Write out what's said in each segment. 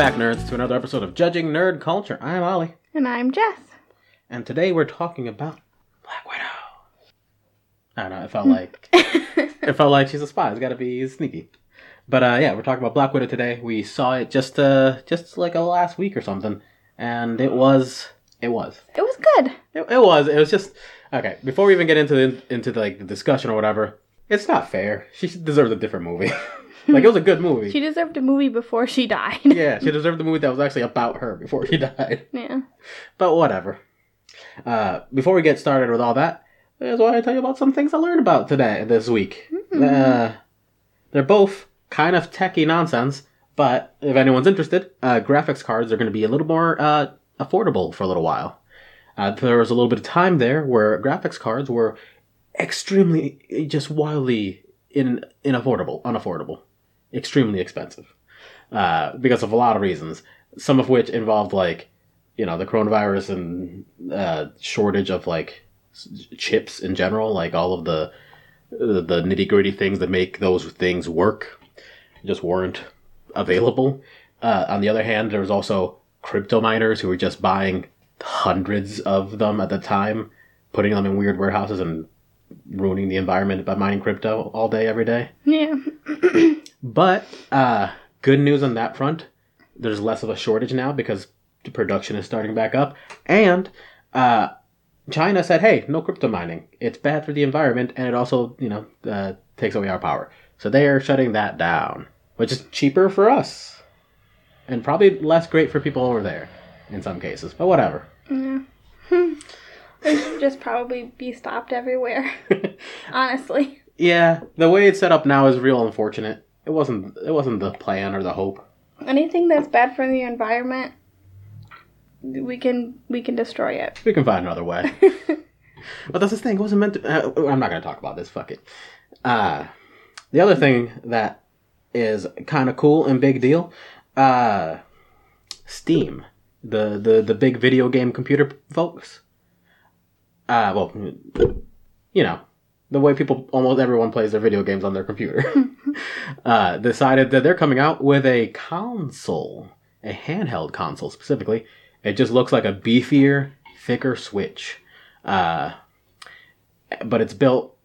back, nerds, to another episode of Judging Nerd Culture. I'm Ollie, And I'm Jess. and today we're talking about Black Widow. I don't know. It felt like it felt like she's a spy. It's got to be sneaky. But uh, yeah, we're talking about Black Widow today. We saw it just uh, just like a last week or something, and it was it was It was good. it, it was it was just okay. Before we even get into the, into the, like the discussion or whatever, it's not fair. She deserves a different movie. like it was a good movie. She deserved a movie before she died. yeah, she deserved the movie that was actually about her before she died. yeah. But whatever. Uh, before we get started with all that, here's why I tell you about some things I learned about today, this week. Uh, they're both kind of techie nonsense, but if anyone's interested, uh, graphics cards are going to be a little more uh, affordable for a little while. Uh, there was a little bit of time there where graphics cards were extremely, just wildly in, inaffordable, unaffordable, extremely expensive uh, because of a lot of reasons. Some of which involved like, you know, the coronavirus and uh, shortage of like chips in general, like all of the the nitty gritty things that make those things work just weren't available. Uh, on the other hand, there was also crypto miners who were just buying hundreds of them at the time, putting them in weird warehouses and ruining the environment by mining crypto all day, every day. Yeah. But uh, good news on that front. There's less of a shortage now because the production is starting back up, and uh, China said, "Hey, no crypto mining. It's bad for the environment, and it also, you know, uh, takes away our power." So they are shutting that down, which is cheaper for us, and probably less great for people over there in some cases. But whatever. Yeah. They should just probably be stopped everywhere. Honestly. yeah, the way it's set up now is real unfortunate. It wasn't. It wasn't the plan or the hope. Anything that's bad for the environment, we can we can destroy it. We can find another way. but that's the thing. It wasn't meant to. Uh, I'm not going to talk about this. Fuck it. Uh, the other thing that is kind of cool and big deal uh, Steam, the, the, the big video game computer folks. Uh, well, you know, the way people, almost everyone plays their video games on their computer, uh, decided that they're coming out with a console, a handheld console specifically. It just looks like a beefier, thicker Switch. Uh, but it's built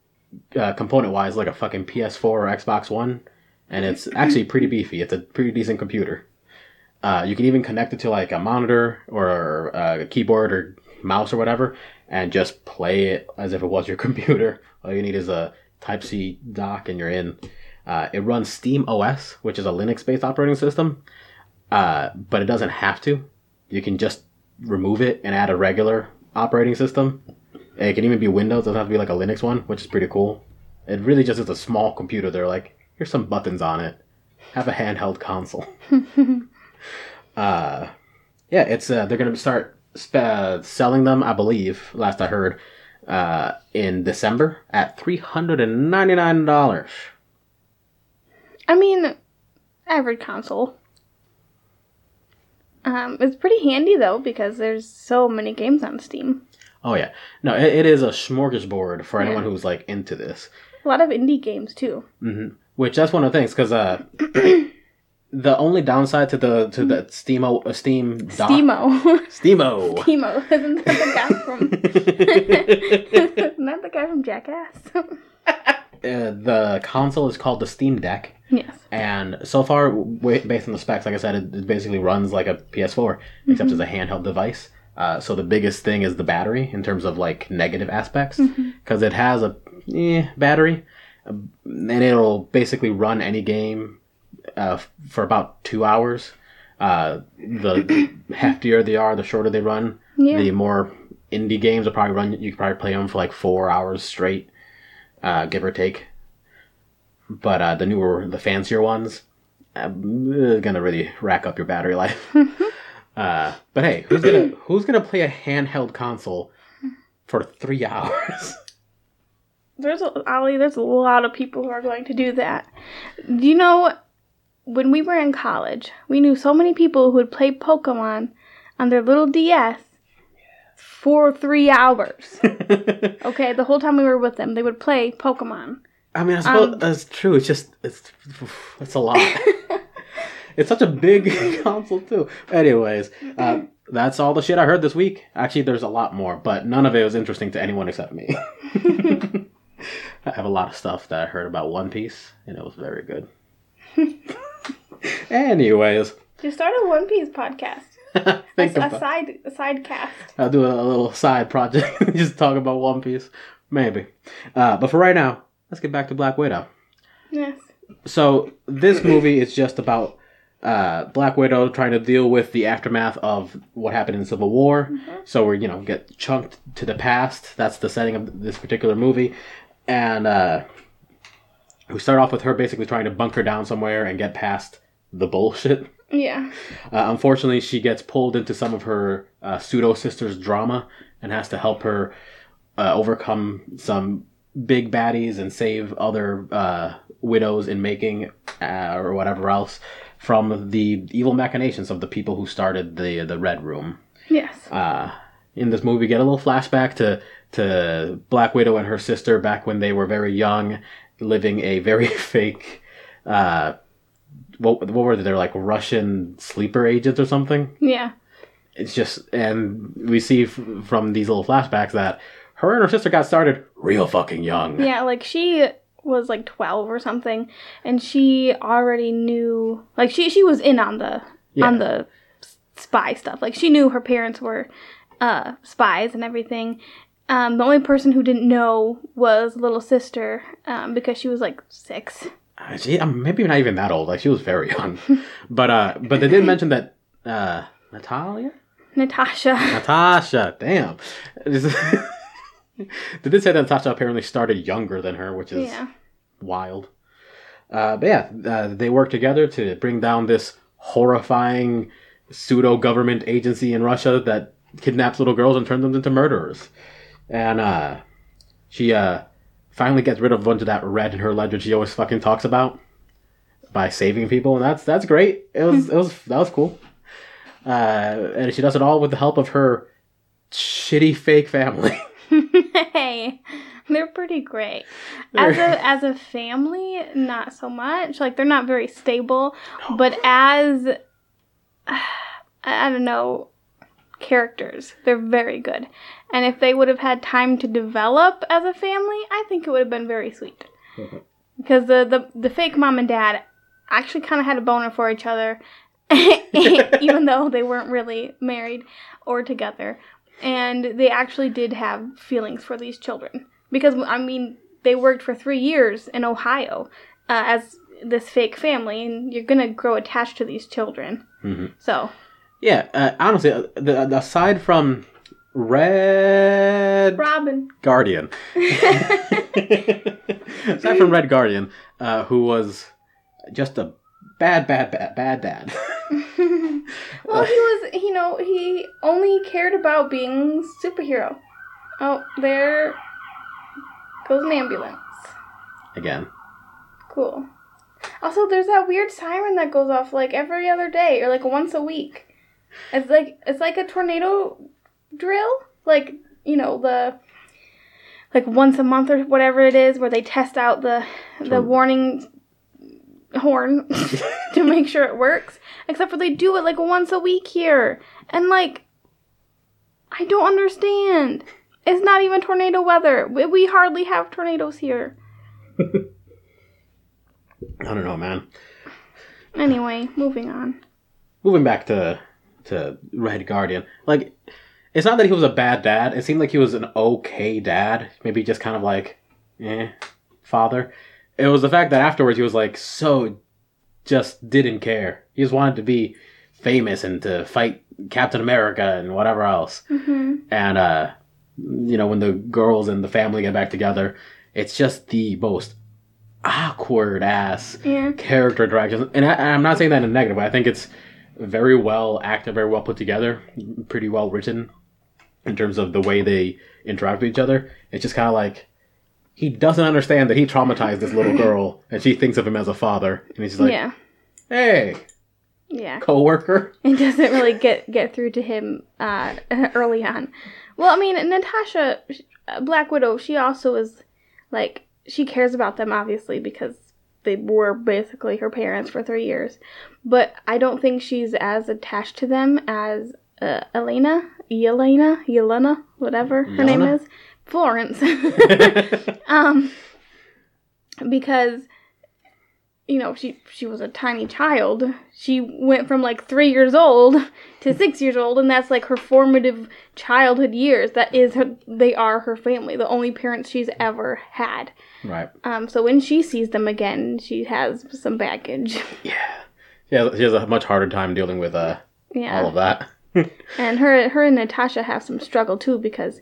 uh, component wise like a fucking PS4 or Xbox One, and it's actually pretty beefy. It's a pretty decent computer. Uh, you can even connect it to like a monitor or a keyboard or mouse or whatever, and just play it as if it was your computer. All you need is a Type C dock, and you're in. Uh, it runs Steam OS, which is a Linux-based operating system, uh, but it doesn't have to. You can just remove it and add a regular operating system. It can even be Windows. It doesn't have to be like a Linux one, which is pretty cool. It really just is a small computer. They're like, here's some buttons on it. Have a handheld console. uh, yeah, it's uh, they're gonna start uh, selling them. I believe last I heard uh, in December at three hundred and ninety nine dollars. I mean, average console. Um, it's pretty handy though because there's so many games on Steam. Oh yeah, no, it, it is a smorgasbord for Yeah. anyone who's like into this. A lot of indie games too. hmm Which that's one of the things because uh, the only downside to the to the Steamo uh, Steam Steamo. Steamo. Steamo. Isn't that the guy from Isn't that the guy from Jackass? uh, the console is called the Steam Deck, yes. and so far, w- based on the specs, like I said, it, it basically runs like a PS4, except as a handheld device. Uh, so the biggest thing is the battery in terms of like negative aspects, because it has a eh, battery, uh, and it'll basically run any game uh, for about two hours. Uh, the heftier they are, the shorter they run. Yeah. The more indie games will probably run. You could probably play them for like four hours straight, uh, give or take. But uh, the newer, the fancier ones, uh, gonna really rack up your battery life. uh, but hey, who's gonna who's gonna play a handheld console for three hours? There's a, Ollie, there's a lot of people who are going to do that. Do you know when we were in college, we knew so many people who would play Pokemon on their little DS for three hours. Okay, the whole time we were with them, they would play Pokemon. I mean, I suppose Um, that's true. It's just it's it's a lot. it's such a big console too. Anyways, uh, that's all the shit I heard this week. Actually, there's a lot more, but none of it was interesting to anyone except me. I have a lot of stuff that I heard about One Piece, and it was very good. Anyways, Just start a One Piece podcast. A, think a about. side a side cast. I'll do a, a little side project, just talk about One Piece, maybe. Uh, but for right now, let's get back to Black Widow. Yes. So this movie is just about uh, Black Widow trying to deal with the aftermath of what happened in Civil War. So we you know get chunked to the past. That's the setting of this particular movie, and uh, we start off with her basically trying to bunker down somewhere and get past the bullshit. Yeah. Uh, unfortunately, she gets pulled into some of her uh, pseudo sister's drama and has to help her uh, overcome some big baddies and save other uh, widows in making uh, or whatever else from the evil machinations of the people who started the the Red Room. Yes. Uh, in this movie, we get a little flashback to to Black Widow and her sister back when they were very young, living a very fake. Uh, what, what were they? They're like Russian sleeper agents or something Yeah. it's just and we see f- from these little flashbacks that her and her sister got started real fucking young Yeah, like she was like 12 or something and she already knew like she she was in on the Yeah. on the spy stuff. Like she knew her parents were uh spies and everything. Um, the only person who didn't know was little sister um, because she was like six. She, um, maybe not even that old. Like she was very young. But uh but they did mention that uh natalia? Natasha. natasha damn. They did say that natasha apparently started younger than her which is yeah. wild. Uh but yeah uh, they work together to bring down this horrifying pseudo government agency in russia that kidnaps little girls and turns them into murderers. And uh she uh finally gets rid of a bunch of that red in her ledger she always fucking talks about by saving people and that's that's great it was it was that was cool uh and she does it all with the help of her shitty fake family hey, they're pretty great. As a as a family, not so much. Like they're not very stable, but as I don't know, characters, they're very good. And if they would have had time to develop as a family, I think it would have been very sweet. Because the, the the fake mom and dad actually kind of had a boner for each other, even though they weren't really married or together and they actually did have feelings for these children because I mean they worked for three years in Ohio uh, as this fake family, and you're gonna grow attached to these children. Mhm. So Yeah, uh, honestly, uh, the, the, aside from Red Robin, Guardian, aside from Red Guardian, uh, who was just a bad, bad, bad, bad dad. well, he was you know he only cared about being superhero. Oh, there goes an ambulance. Again, Cool. Also, there's that weird siren that goes off like every other day or like once a week. It's like it's like a tornado drill, like you know the like once a month or whatever it is, where they test out the the warning horn to make sure it works. Except for they do it like once a week here, and like I don't understand. It's not even tornado weather. We, we hardly have tornadoes here. I don't know, man. Anyway, moving on. Moving back to to Red Guardian, like it's not that he was a bad dad. It seemed like he was an okay dad, maybe just kind of like, eh, father. It was the fact that afterwards he was like so just didn't care. He just wanted to be famous and to fight Captain America and whatever else. hmm And uh, you know, when the girls and the family get back together, it's just the most awkward ass Yeah. character direction. And I, I'm not saying that in a negative way. I think it's very well acted, very well put together, pretty well written in terms of the way they interact with each other. It's just kind of like he doesn't understand that he traumatized this little girl, and she thinks of him as a father, and he's just like, yeah. "Hey, Yeah. coworker." It doesn't really get get through to him uh, early on. Well, I mean, Natasha, uh, Black Widow, she also is like she cares about them obviously because they were basically her parents for three years. But I don't think she's as attached to them as uh, Elena, Elena, Yelena, whatever her name is, Florence. um, because you know she she was a tiny child. She went from like three years old to six years old, and that's like her formative childhood years. That is her. They are her family, the only parents she's ever had. right. Um, so when she sees them again, she has some baggage. Yeah. Yeah. she has a much harder time dealing with uh, Yeah. all of that. And her her and Natasha have some struggle too because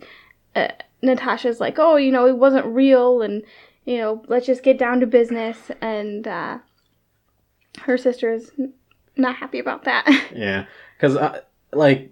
uh, Natasha's like, oh, you know, it wasn't real, and you know, let's just get down to business. And uh, her sister is not happy about that. Yeah, because uh, like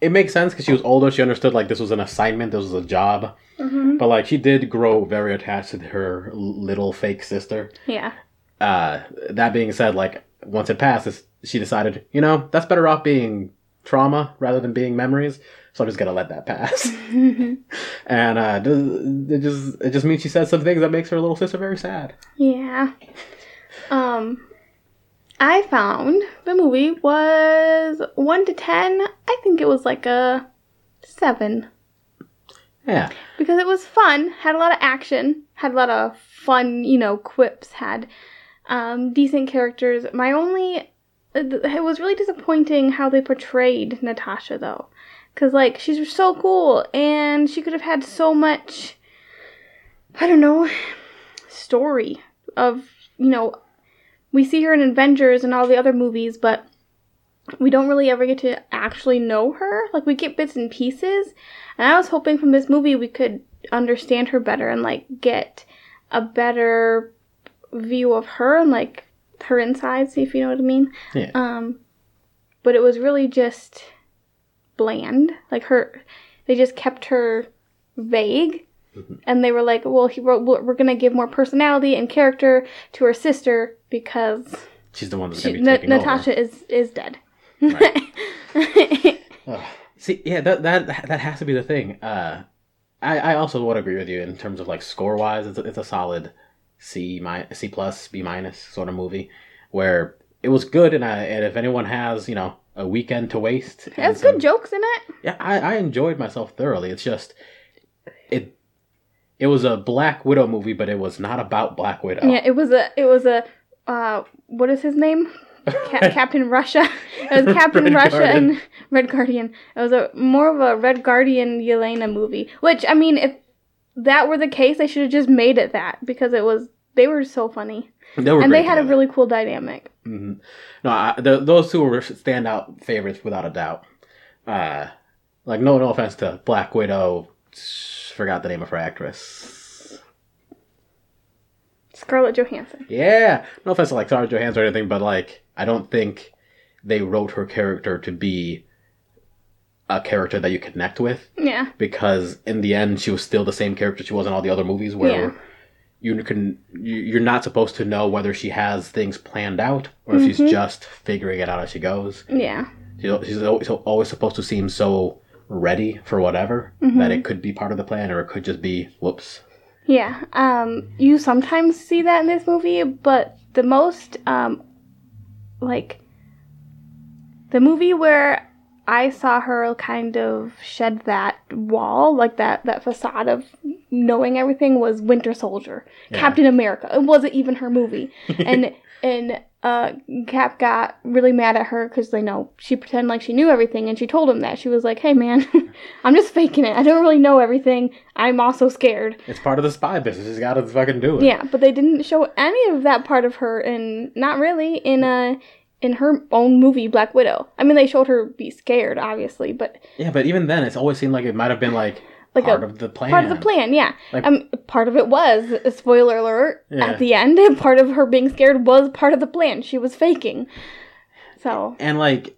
it makes sense because she was older. She understood like this was an assignment. This was a job. hmm But like she did grow very attached to her little fake sister. Yeah. Uh, that being said, like once it passes, she decided, you know, that's better off being trauma rather than being memories. So I'm just gonna let that pass. and uh, it just it just means she says some things that makes her little sister very sad. yeah. Um, I found the movie was one to ten. I think it was like a seven. Yeah, because it was fun, had a lot of action, had a lot of fun, you know, quips, had um, decent characters. My only, it was really disappointing how they portrayed Natasha though, because like she's so cool and she could have had so much, I don't know, story of you know, we see her in Avengers and all the other movies, but we don't really ever get to actually know her. Like we get bits and pieces. And I was hoping from this movie we could understand her better and like get a better view of her and like her insides, if you know what I mean. Yeah. Um but it was really just bland. Like her they just kept her vague. And they were like, "Well, he wrote, we're going to give more personality and character to her sister because she's the one that's gonna be Na- taking over. Natasha is is dead." Ugh. See, yeah, that that that has to be the thing. Uh, I I also would agree with you in terms of like score wise. It's it's a solid C mi- C plus B minus sort of movie where it was good, and I and if anyone has you know a weekend to waste, and Has some- good jokes in it. Yeah, I I enjoyed myself thoroughly. It's just it. It was a Black Widow movie, but it was not about Black Widow. Yeah, it was a it was a uh what is his name? Ca- Captain Russia. It was Captain Red Russia Guardian. and Red Guardian. It was a more of a Red Guardian Yelena movie. Which I mean, if that were the case, they should have just made it that because it was they were so funny They were and they had a really cool dynamic. hmm No, I, the, those two were standout favorites without a doubt. Uh, like no, no offense to Black Widow. Forgot the name of her actress. Scarlett Johansson. Yeah, no offense to like Sarah Johansson or anything, but like I don't think they wrote her character to be a character that you connect with Yeah. because in the end she was still the same character she was in all the other movies where Yeah. you can you- you're not supposed to know whether she has things planned out or if Mhm. she's just figuring it out as she goes. Yeah. She's always, always supposed to seem so ready for whatever Mhm. that it could be part of the plan or it could just be whoops. Yeah, um, you sometimes see that in this movie, but the most, um, like, the movie where I saw her kind of shed that wall, like that, that facade of knowing everything was Winter Soldier. Yeah. Captain America. It wasn't even her movie. and, and, uh, Cap got really mad at her because they know she pretended like she knew everything and she told him that. She was like, hey man, I'm just faking it. I don't really know everything. I'm also scared. It's part of the spy business. She's got to fucking do it. Yeah, but they didn't show any of that part of her and not really in uh in her own movie Black Widow. I mean, they showed her be scared, obviously, but Yeah, but even then, it's always seemed like it might have been like, Like part a- of the plan. part of the plan, yeah. Like- um, part of it was a spoiler alert Yeah. at the end. Part of her being scared was part of the plan. She was faking. So And like,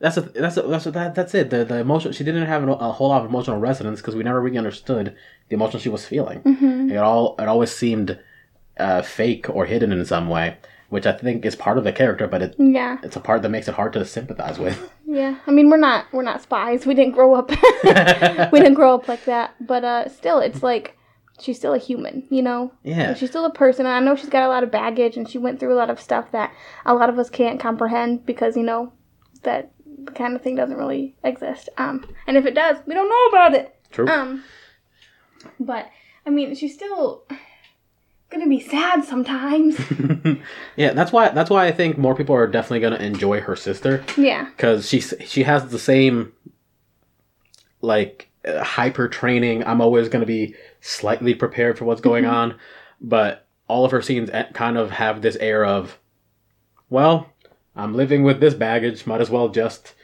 that's a, that's a, that's a, that, that's it. The the emotion she didn't have a whole lot of emotional resonance because we never really understood the emotion she was feeling. mhm. It all it always seemed uh, fake or hidden in some way, which I think is part of the character, but it, yeah, it's a part that makes it hard to sympathize with. yeah. I mean, we're not we're not spies. We didn't grow up. we didn't grow up like that. But uh, still, it's like she's still a human, you know? Yeah. She's still a person. And I know she's got a lot of baggage and she went through a lot of stuff that a lot of us can't comprehend because, you know, that kind of thing doesn't really exist. Um, and if it does, we don't know about it. True. Um, but I mean, she's still gonna be sad sometimes. yeah, that's why that's why I think more people are definitely gonna enjoy her sister yeah, because she she has the same like uh, hyper training. I'm always gonna be slightly prepared for what's going Mm-hmm. on, but all of her scenes kind of have this air of, well, I'm living with this baggage. Might as well just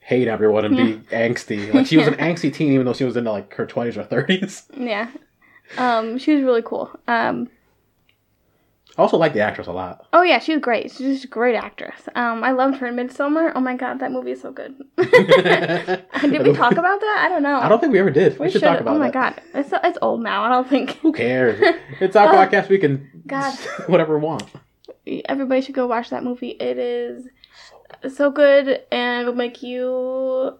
hate everyone and be angsty. Like she was an angsty teen, even though she was in like her 20s or 30s. yeah. Um, she was really cool. Um, I also like the actress a lot. oh yeah, she was great. She's just a great actress. Um, I loved her in Midsummer. Oh my god, that movie is so good. Did we talk about that? I don't know. I don't think we ever did. We, We should talk about Oh my that. god, it's it's old now. I don't think Who cares? It's our Oh, podcast. We can God. whatever we want. everybody should go watch that movie. It is so good and it'll make you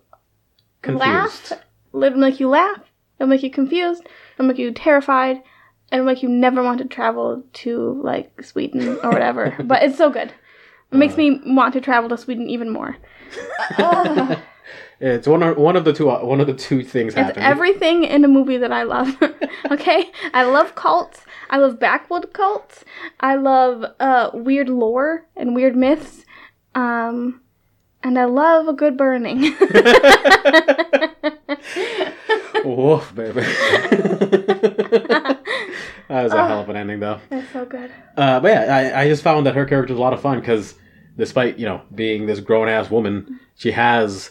Confused. laugh. It'll make you laugh. It'll make you confused. It'll make you terrified. It'll make you never want to travel to like Sweden or whatever. but it's so good. It makes me want to travel to Sweden even more. Ugh. It's one of one of the two one of the two things It's happening. everything in a movie that I love. okay? I love cults. I love backwood cults. I love uh, weird lore and weird myths. Um, and I love a good burning. Woof, baby. that was a hell of an ending, though. It's so good. Uh, but yeah, I, I just found that her character was a lot of fun because, despite you know being this grown ass woman, she has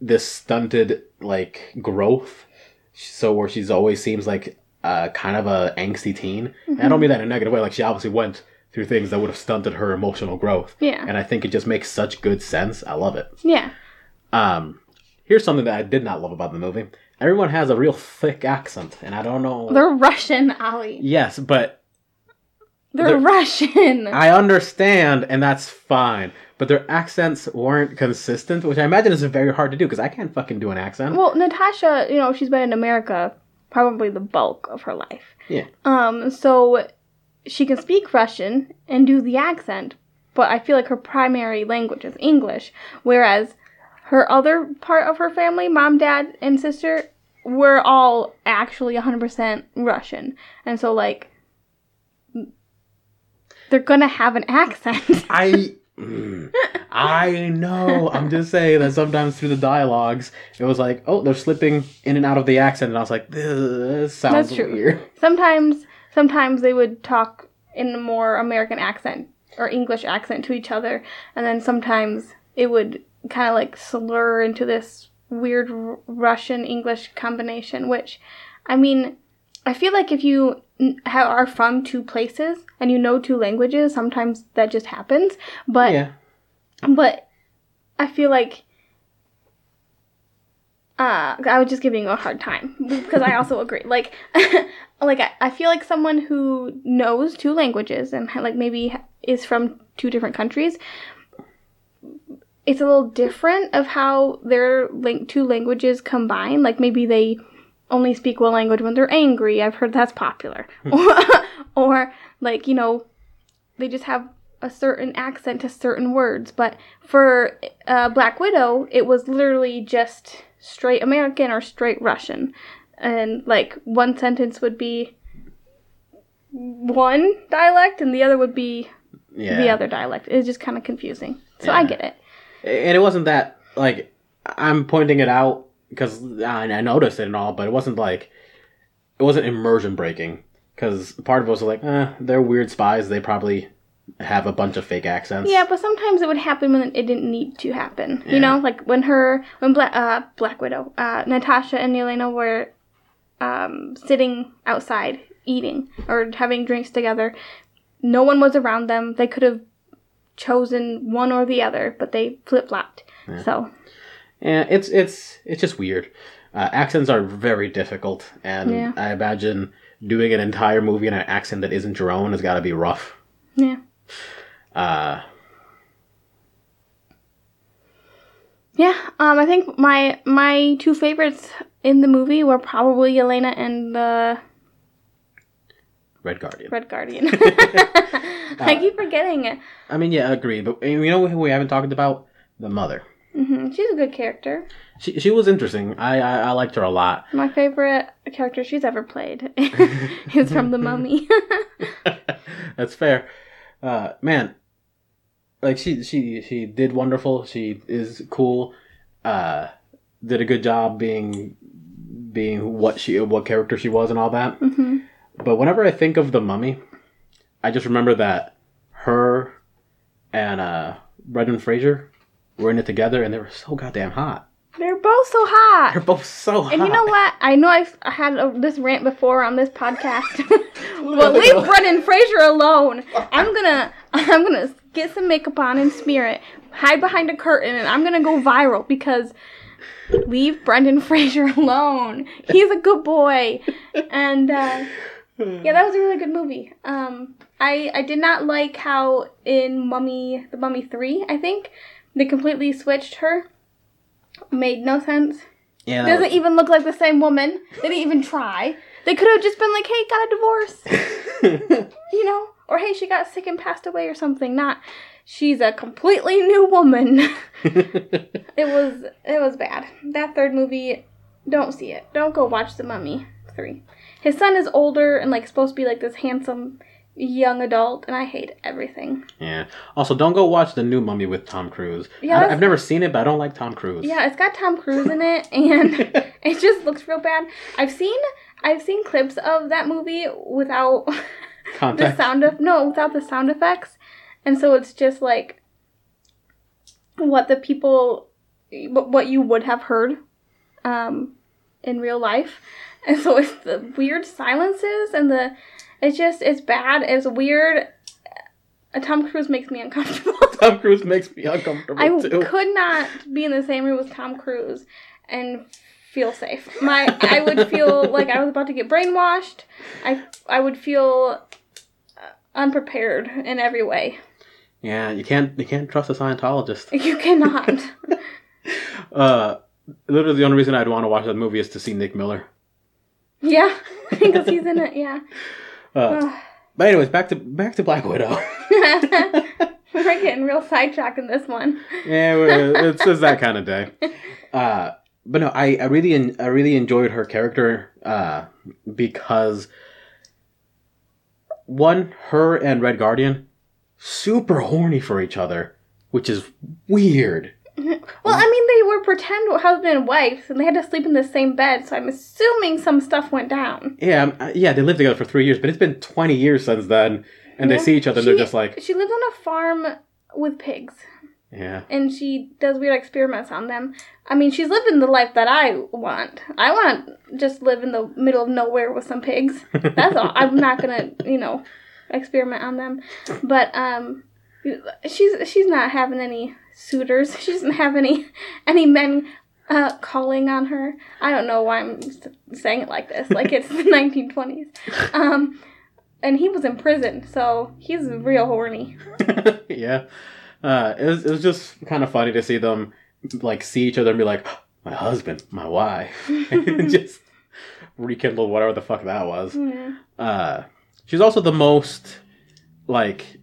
this stunted like growth. So where she's always seems like uh, kind of a angsty teen. And I don't mean that in a negative way. Like she obviously went through things that would have stunted her emotional growth. Yeah. And I think it just makes such good sense. I love it. Yeah. Um, here's something that I did not love about the movie. Everyone has a real thick accent, and I don't know. They're Russian, Ollie. yes, but They're, They're- Russian. I understand, and that's fine. But their accents weren't consistent, which I imagine is very hard to do because I can't fucking do an accent. well, Natasha, you know, she's been in America probably the bulk of her life. Yeah. Um, so she can speak Russian and do the accent, but I feel like her primary language is English, whereas her other part of her family, mom, dad, and sister, were all actually 100% Russian. And so, like, they're gonna have an accent. I. Mm, I know. I'm just saying that sometimes through the dialogues, it was like, oh, they're slipping in and out of the accent, and I was like, this sounds That's true. weird. sometimes, sometimes they would talk in a more American accent or English accent to each other, and then sometimes it would kind of like slur into this weird R- Russian English combination. Which, I mean, I feel like if you ha- are from two places and you know two languages, sometimes that just happens. But Yeah. but I feel like uh, I was just giving you a hard time because I also agree. Like, like I, I feel like someone who knows two languages and like maybe is from two different countries. It's a little different of how their like two languages combine. Like maybe they only speak one language when they're angry. I've heard that's popular. or like you know they just have a certain accent to certain words. But for uh, Black Widow, it was literally just straight American or straight Russian. And like one sentence would be one dialect and the other would be Yeah. the other dialect. It's just kind of confusing. So I get it. And it wasn't that like I'm pointing it out because I, I noticed it and all, but it wasn't like it wasn't immersion breaking because part of us was like, eh, they're weird spies. They probably have a bunch of fake accents. Yeah, but sometimes it would happen when it didn't need to happen. Yeah. You know, like when her when Black uh, Black Widow, uh, Natasha and Elena were um, sitting outside eating or having drinks together. No one was around them. They could have chosen one or the other, but they flip flopped. So Yeah, it's it's it's just weird. Uh, accents are very difficult, and Yeah. I imagine doing an entire movie in an accent that isn't your own has got to be rough. yeah, Uh, Yeah, um, I think my my two favorites in the movie were probably Elena and the Red Guardian. Red Guardian. I keep forgetting it. I mean, yeah, agreed. But you know who we haven't talked about? The mother. Mm-hmm. She's a good character. She she was interesting. I I, I liked her a lot. My favorite character she's ever played is from The Mummy. That's fair. Uh, man, like she she she did wonderful. She is cool. Uh, did a good job being being what she what character she was and all that. hmm But whenever I think of the mummy, I just remember that her and uh, Brendan Fraser were in it together, and they were so goddamn hot. They're both so hot. They're both so hot. And you know what? I know I've had a, this rant before on this podcast, but leave Brendan Fraser alone. I'm gonna I'm gonna get some makeup on and smear it, hide behind a curtain, and I'm gonna go viral because leave Brendan Fraser alone. He's a good boy, and uh, yeah, that was a really good movie. Um, I I did not like how in Mummy the Mummy three I think they completely switched her. Made no sense. Yeah, that Doesn't even look like the same woman. They didn't even try. They could have just been like, "Hey, got a divorce," you know, or "Hey, she got sick and passed away" or something. Not, she's a completely new woman. it was it was bad. That third movie, don't see it. Don't go watch The Mummy three. His son is older and like supposed to be like this handsome young adult, and I hate everything. yeah. Also, don't go watch the new Mummy with Tom Cruise. Yeah, I, i've never seen it, but I don't like Tom Cruise. Yeah, it's got Tom Cruise in it, and it just looks real bad. I've seen I've seen clips of that movie without the sound of no without the sound effects, and so it's just like what the people what what you would have heard um, in real life, and so it's the weird silences and the it's just it's bad. It's weird. Uh, Tom Cruise makes me uncomfortable. Tom Cruise makes me uncomfortable I too. could not be in the same room with Tom Cruise and feel safe. My I would feel like I was about to get brainwashed. I I would feel uh, unprepared in every way. Yeah, you can't you can't trust a Scientologist. You cannot. Uh, literally the only reason I'd want to watch that movie is to see Nick Miller. Yeah, because he's in it. Yeah. Uh, but anyways, back to back to Black Widow. We're getting real sidetracked in this one. yeah, it's, it's that kind of day. Uh, but no, I, I really en- I really enjoyed her character uh, because one, her and Red Guardian, super horny for each other, which is weird. Well, I mean, they were pretend husband and wife, and they had to sleep in the same bed. So I'm assuming some stuff went down. Yeah, um, uh, yeah, they lived together for three years, but it's been twenty years since then, and they see each other, and She- they're just like, She lives on a farm with pigs. yeah, and she does weird experiments on them. I mean, she's living the life that I want. I want just live in the middle of nowhere with some pigs. That's all. I'm not gonna, you know, experiment on them. But um, she's she's not having any suitors. She doesn't have any any men uh, calling on her. I don't know why I'm saying it like this. Like it's the 1920s. Um, and he was in prison, so he's real horny. yeah. Uh, it was it was just kind of funny to see them like see each other and be like, my husband, my wife, and just rekindle whatever the fuck that was. Yeah. Uh, she's also the most like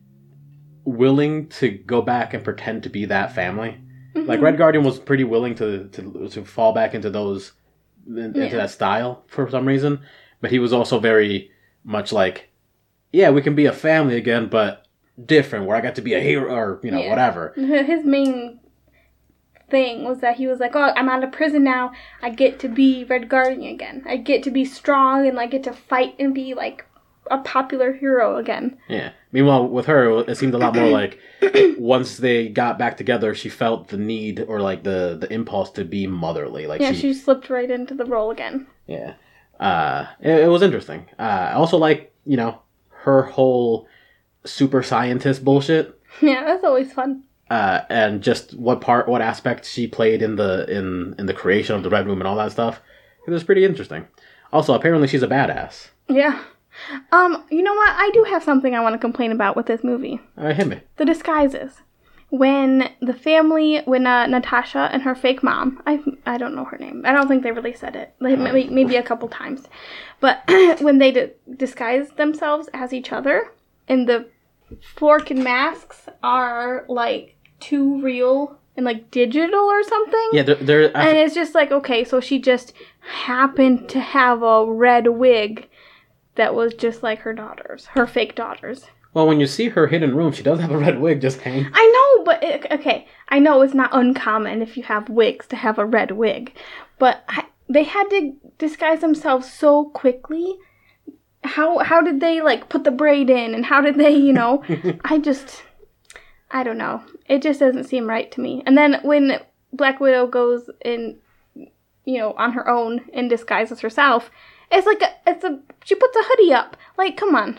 willing to go back and pretend to be that family. Like Mhm. Red Guardian was pretty willing to to to fall back into those into Yeah. that style for some reason, but he was also very much like, yeah, we can be a family again, but different. Where I got to be a hero or you know Yeah. whatever. his main thing was that he was like, "Oh, I'm out of prison now. I get to be Red Guardian again. I get to be strong and like get to fight and be like a popular hero again." Yeah. Meanwhile, with her, it seemed a lot more like once they got back together, she felt the need or like the the impulse to be motherly. Like Yeah, she, she slipped right into the role again. yeah. Uh, it, it was interesting. Uh, I also like you know her whole super scientist bullshit. Yeah, that's always fun. Uh, and just what part, what aspect she played in the in in the creation of the Red Room and all that stuff. It was pretty interesting. Also, apparently, she's a badass. Yeah. Um, you know what? I do have something I want to complain about with this movie. Uh, hit me. The disguises. when the family, when uh, Natasha and her fake mom, I I don't know her name. I don't think they really said it. Like, maybe, maybe a couple times, but when they d- disguised themselves as each other, and the fork and masks are like too real and like digital or something. Yeah, they're, they're And it's just like, okay, so she just happened to have a red wig that was just like her daughter's, her fake daughter's. well, when you see her hidden room, she does have a red wig just hanging. I know, but eh, it, okay, I know it's not uncommon if you have wigs to have a red wig, but I, they had to disguise themselves so quickly. How how did they like put the braid in, and how did they, you know? I just, I don't know. It just doesn't seem right to me. And then when Black Widow goes in, you know, on her own and disguises herself, it's like a, it's a she puts a hoodie up. Like, come on,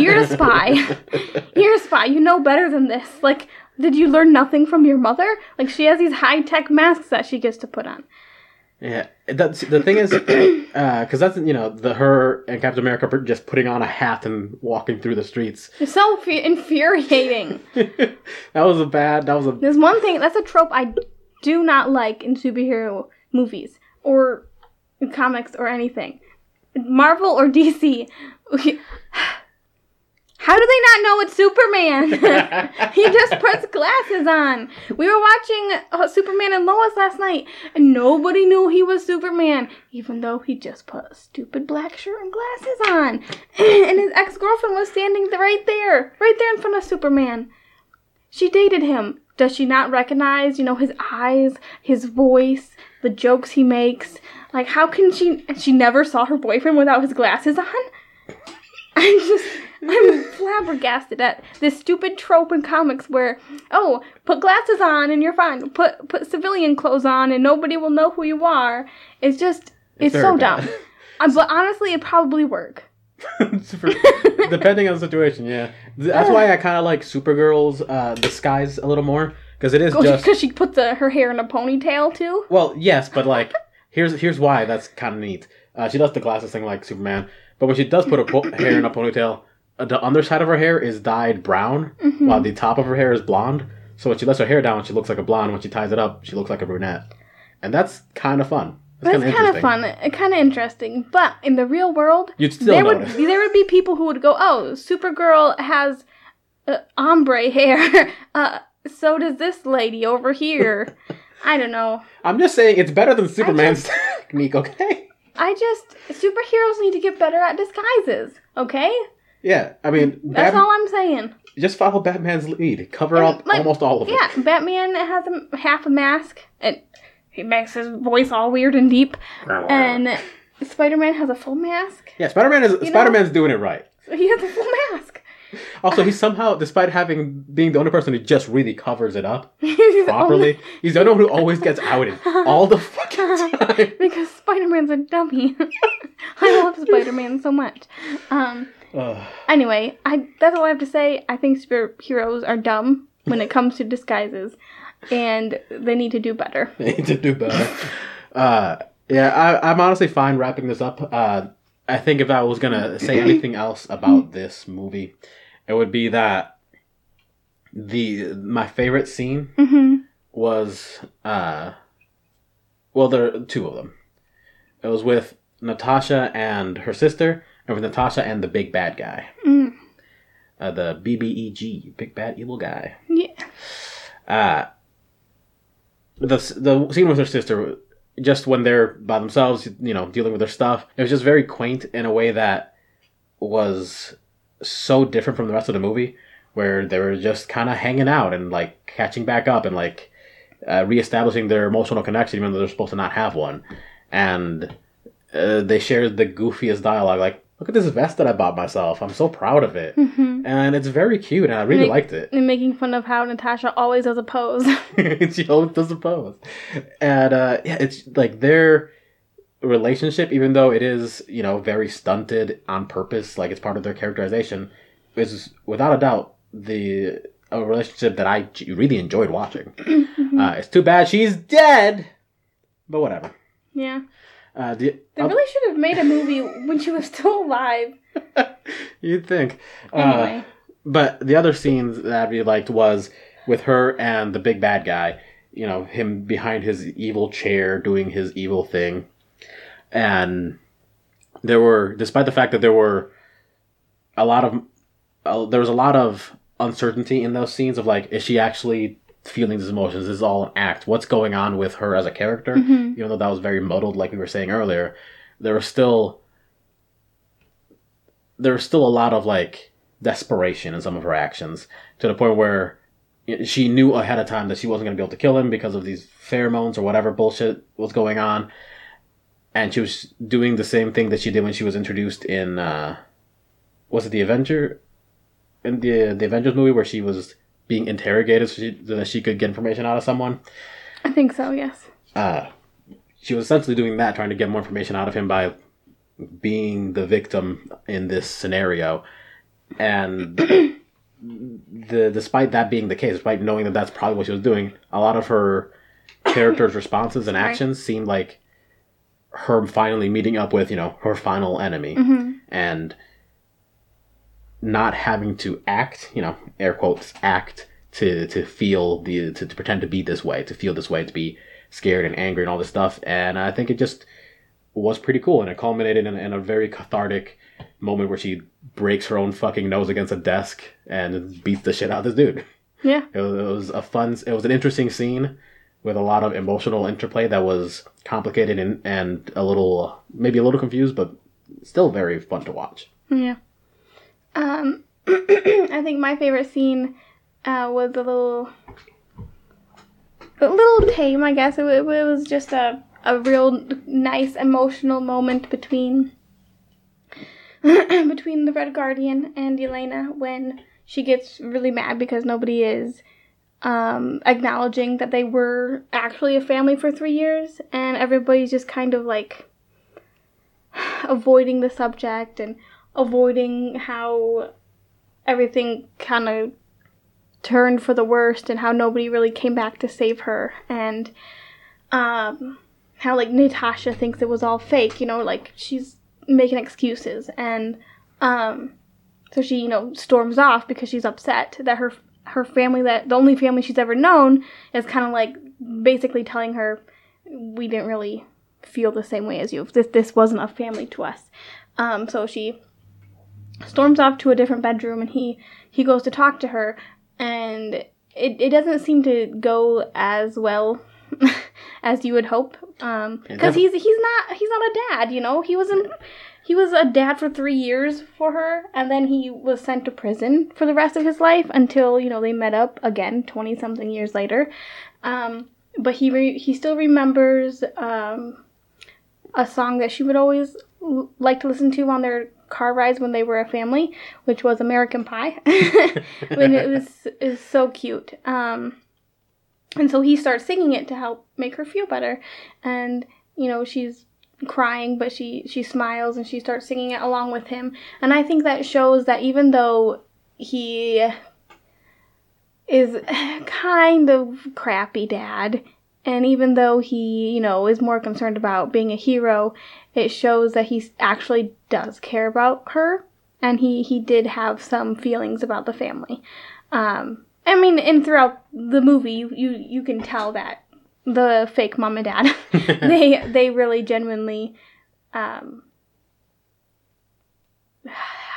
you're a spy. You're a spy. You know better than this. Like, did you learn nothing from your mother? Like, she has these high tech masks that she gets to put on. Yeah, that's the thing is, uh, because that's you know the her and Captain America just putting on a hat and walking through the streets. It's so f- infuriating. that was a bad. That was a There's one thing that's a trope I do not like in superhero movies or comics or anything. Marvel or DC. How do they not know it's Superman? he just puts glasses on. We were watching uh, Superman and Lois last night, and nobody knew he was Superman, even though he just put a stupid black shirt and glasses on. and his ex girlfriend was standing right there, right there in front of Superman. She dated him. Does she not recognize, you know, his eyes, his voice, the jokes he makes? Like, how can she? She never saw her boyfriend without his glasses on. I'm just, I'm flabbergasted at this stupid trope in comics where, oh, put glasses on and you're fine. Put put civilian clothes on and nobody will know who you are. It's just, it's, so bad. dumb. Uh, but honestly, it probably work. For- depending on the situation. Yeah, that's why I kind of like Supergirl's uh, disguise a little more because it is just Because she put the her hair in a ponytail too. Well, yes, but like here's here's why that's kind of neat. Uh, she does the glasses thing like Superman, but when she does put her po- hair in a ponytail, uh, the underside of her hair is dyed brown, Mm-hmm. while the top of her hair is blonde. So when she lets her hair down, she looks like a blonde. When she ties it up, she looks like a brunette, and that's kind of fun. That's kind of fun, kind of interesting. But in the real world, You'd still there would there would be people who would go, "Oh, Supergirl has uh, ombre hair. uh, so does this lady over here." I don't know. I'm just saying it's better than Superman's technique. Okay. I just superheroes need to get better at disguises. Okay, Yeah, I mean, that's Bat- all I'm saying. just follow Batman's lead. Cover And, up like, almost all of it. Yeah, Batman has a half a mask, and he makes his voice all weird and deep. And Spider Man has a full mask. Yeah, Spider-Man is know? Spider-Man's doing it right. He has a full mask. Also, he somehow, despite having being the only person who just really covers it up the properly, he's the only one who always gets outed all the fucking time. because Spider Man's a dummy. I love Spider Man so much. Um. Ugh. Anyway, I that's all I have to say. I think superheroes are dumb when it comes to disguises, and they need to do better. they need to do better. Uh, yeah, I, I'm honestly fine wrapping this up. Uh, I think if I was gonna say anything else about this movie, it would be that the my favorite scene hmm was uh well there are two of them it was with natasha and her sister and with natasha and the big bad guy Mm. uh, the bbeg big bad evil guy Yeah. uh the the scene with her sister just when they're by themselves you know dealing with their stuff. It was just very quaint in a way that was so different from the rest of the movie where they were just kind of hanging out and like catching back up and like uh, reestablishing their emotional connection even though they're supposed to not have one. And uh, they shared the goofiest dialogue like look at this vest that i bought myself i'm so proud of it hmm and it's very cute and i really Like- liked it And making fun of how Natasha always does a pose. she always does a pose. And uh, yeah, it's like their relationship, even though it is, you know, very stunted on purpose, like it's part of their characterization, is without a doubt the a relationship that I really enjoyed watching. Uh, it's too bad she's dead, but whatever. yeah. Uh, the, They really should have made a movie when she was still alive. you'd think. Uh, Anyway. But the other scenes that really liked was with her and the big bad guy. You know, him behind his evil chair doing his evil thing, and there were, despite the fact that there were a lot of, uh, there was a lot of uncertainty in those scenes of like, is she actually feeling these emotions? Is all an act? What's going on with her as a character? Even though that was very muddled, like we were saying earlier, there was still there was still a lot of like desperation in some of her actions to the point where she knew ahead of time that she wasn't going to be able to kill him because of these pheromones or whatever bullshit was going on and she was doing the same thing that she did when she was introduced in uh was it the avenger in the the avengers movie where she was being interrogated so, she, so that she could get information out of someone I think so. Yes. uh, she was essentially doing that, trying to get more information out of him by being the victim in this scenario. And the despite that being the case, despite knowing that that's probably what she was doing, a lot of her character's responses and actions seemed like her finally meeting up with you know her final enemy and not having to act, you know, air quotes, act to to feel the to, to pretend to be this way, to feel this way, to be scared and angry and all this stuff. And I think it just was pretty cool, and it culminated in, in a very cathartic moment where she breaks her own fucking nose against a desk and beats the shit out of this dude. Yeah. It was, it was a fun, it was an interesting scene with a lot of emotional interplay that was complicated and, and a little, maybe a little confused, but still very fun to watch. Yeah. Um, I think my favorite scene uh, was a little, a little tame. I guess it, it was just a a real nice emotional moment between between the Red Guardian and Yelena when she gets really mad because nobody is um, acknowledging that they were actually a family for three years, and everybody's just kind of like avoiding the subject and avoiding how everything kind of turned for the worst and how nobody really came back to save her and um how like Natasha thinks it was all fake, you know, like she's making excuses and um so she, you know, storms off because she's upset that her her family that the only family she's ever known is kind of like basically telling her we didn't really feel the same way as you. This this wasn't a family to us. Um, so she storms off to a different bedroom, and he he goes to talk to her, and it it doesn't seem to go as well as you would hope. Um, because he's he's not he's not a dad. You know, he was in. He was a dad for three years for her, and then he was sent to prison for the rest of his life until you know they met up again twenty something years later. Um, but he re- he still remembers um, a song that she would always like to listen to on their car rides when they were a family, which was American Pie. when it was is so cute. Um, and so he starts singing it to help make her feel better. And you know she's crying, but she she smiles and she starts singing it along with him. And I think that shows that even though he is kind of crappy dad and even though he you know is more concerned about being a hero it shows that he actually does care about her. And he he did have some feelings about the family. Um i mean and throughout the movie you you, you can tell that the fake mom and dad they they really genuinely um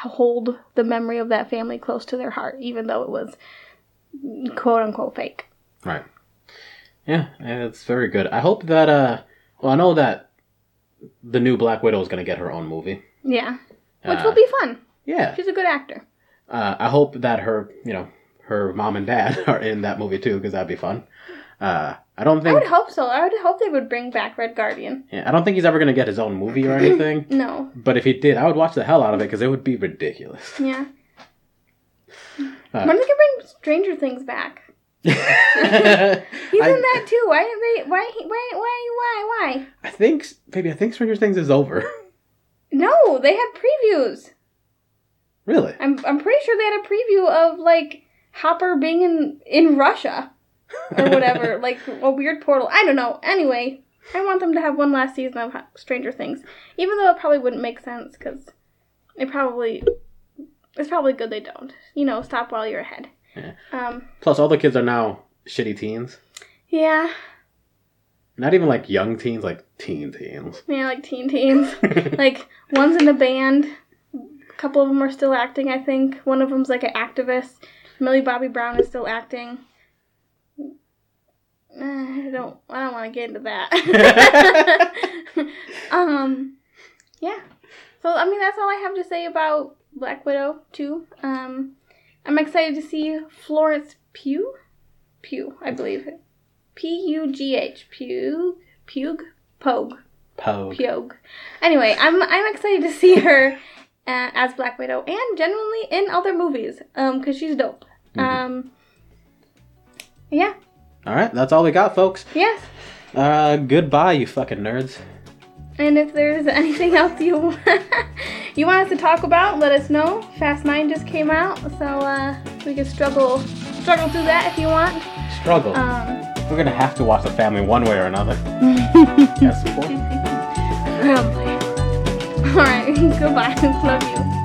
hold the memory of that family close to their heart even though it was quote unquote fake. Right. Yeah, it's very good. I hope that uh well I know that the new Black Widow is gonna get her own movie. yeah which Uh, will be fun Yeah. she's a good actor Uh, I hope that her you know, her mom and dad are in that movie too, because that'd be fun. Uh I don't think. I would hope so. I would hope they would bring back Red Guardian. yeah, I don't think he's ever gonna get his own movie or anything. No. but if he did, I would watch the hell out of it because it would be ridiculous. Yeah. Uh, when they can bring Stranger Things back? He's I, in that too. Why did they? Why? Why? Why? Why? Why? I think maybe I think Stranger Things is over. No, they had previews. really? I'm I'm pretty sure they had a preview of like Hopper being in in Russia or whatever, like a weird portal. I don't know. Anyway, I want them to have one last season of Stranger Things, even though it probably wouldn't make sense because it probably it's probably good they don't. You know, stop while you're ahead. Yeah. Um, Plus, all the kids are now shitty teens. yeah, Not even like young teens, like teen teens. yeah, like teen teens. like one's in a band. A couple of them are still acting. I think one of them's like an activist. Millie Bobby Brown is still acting. Eh, I don't. I don't want to get into that. um, yeah. So I mean, that's all I have to say about Black Widow two. Um, I'm excited to see Florence Pugh. Pugh, I believe. P U G H. Pugh. Pugh. Pogue. Pogue. Pugh. Anyway, I'm I'm excited to see her uh, as Black Widow and genuinely in other movies. Um, cause she's dope. Mhm. Um. Yeah. All right, that's all we got, folks. Yes. Uh, goodbye, you fucking nerds. And if there's anything else you you want us to talk about, let us know. Fast Nine just came out, so uh, we can struggle struggle through that if you want. Struggle. Um, We're gonna have to watch the family one way or another. yes. Probably. All right. Goodbye. Love you.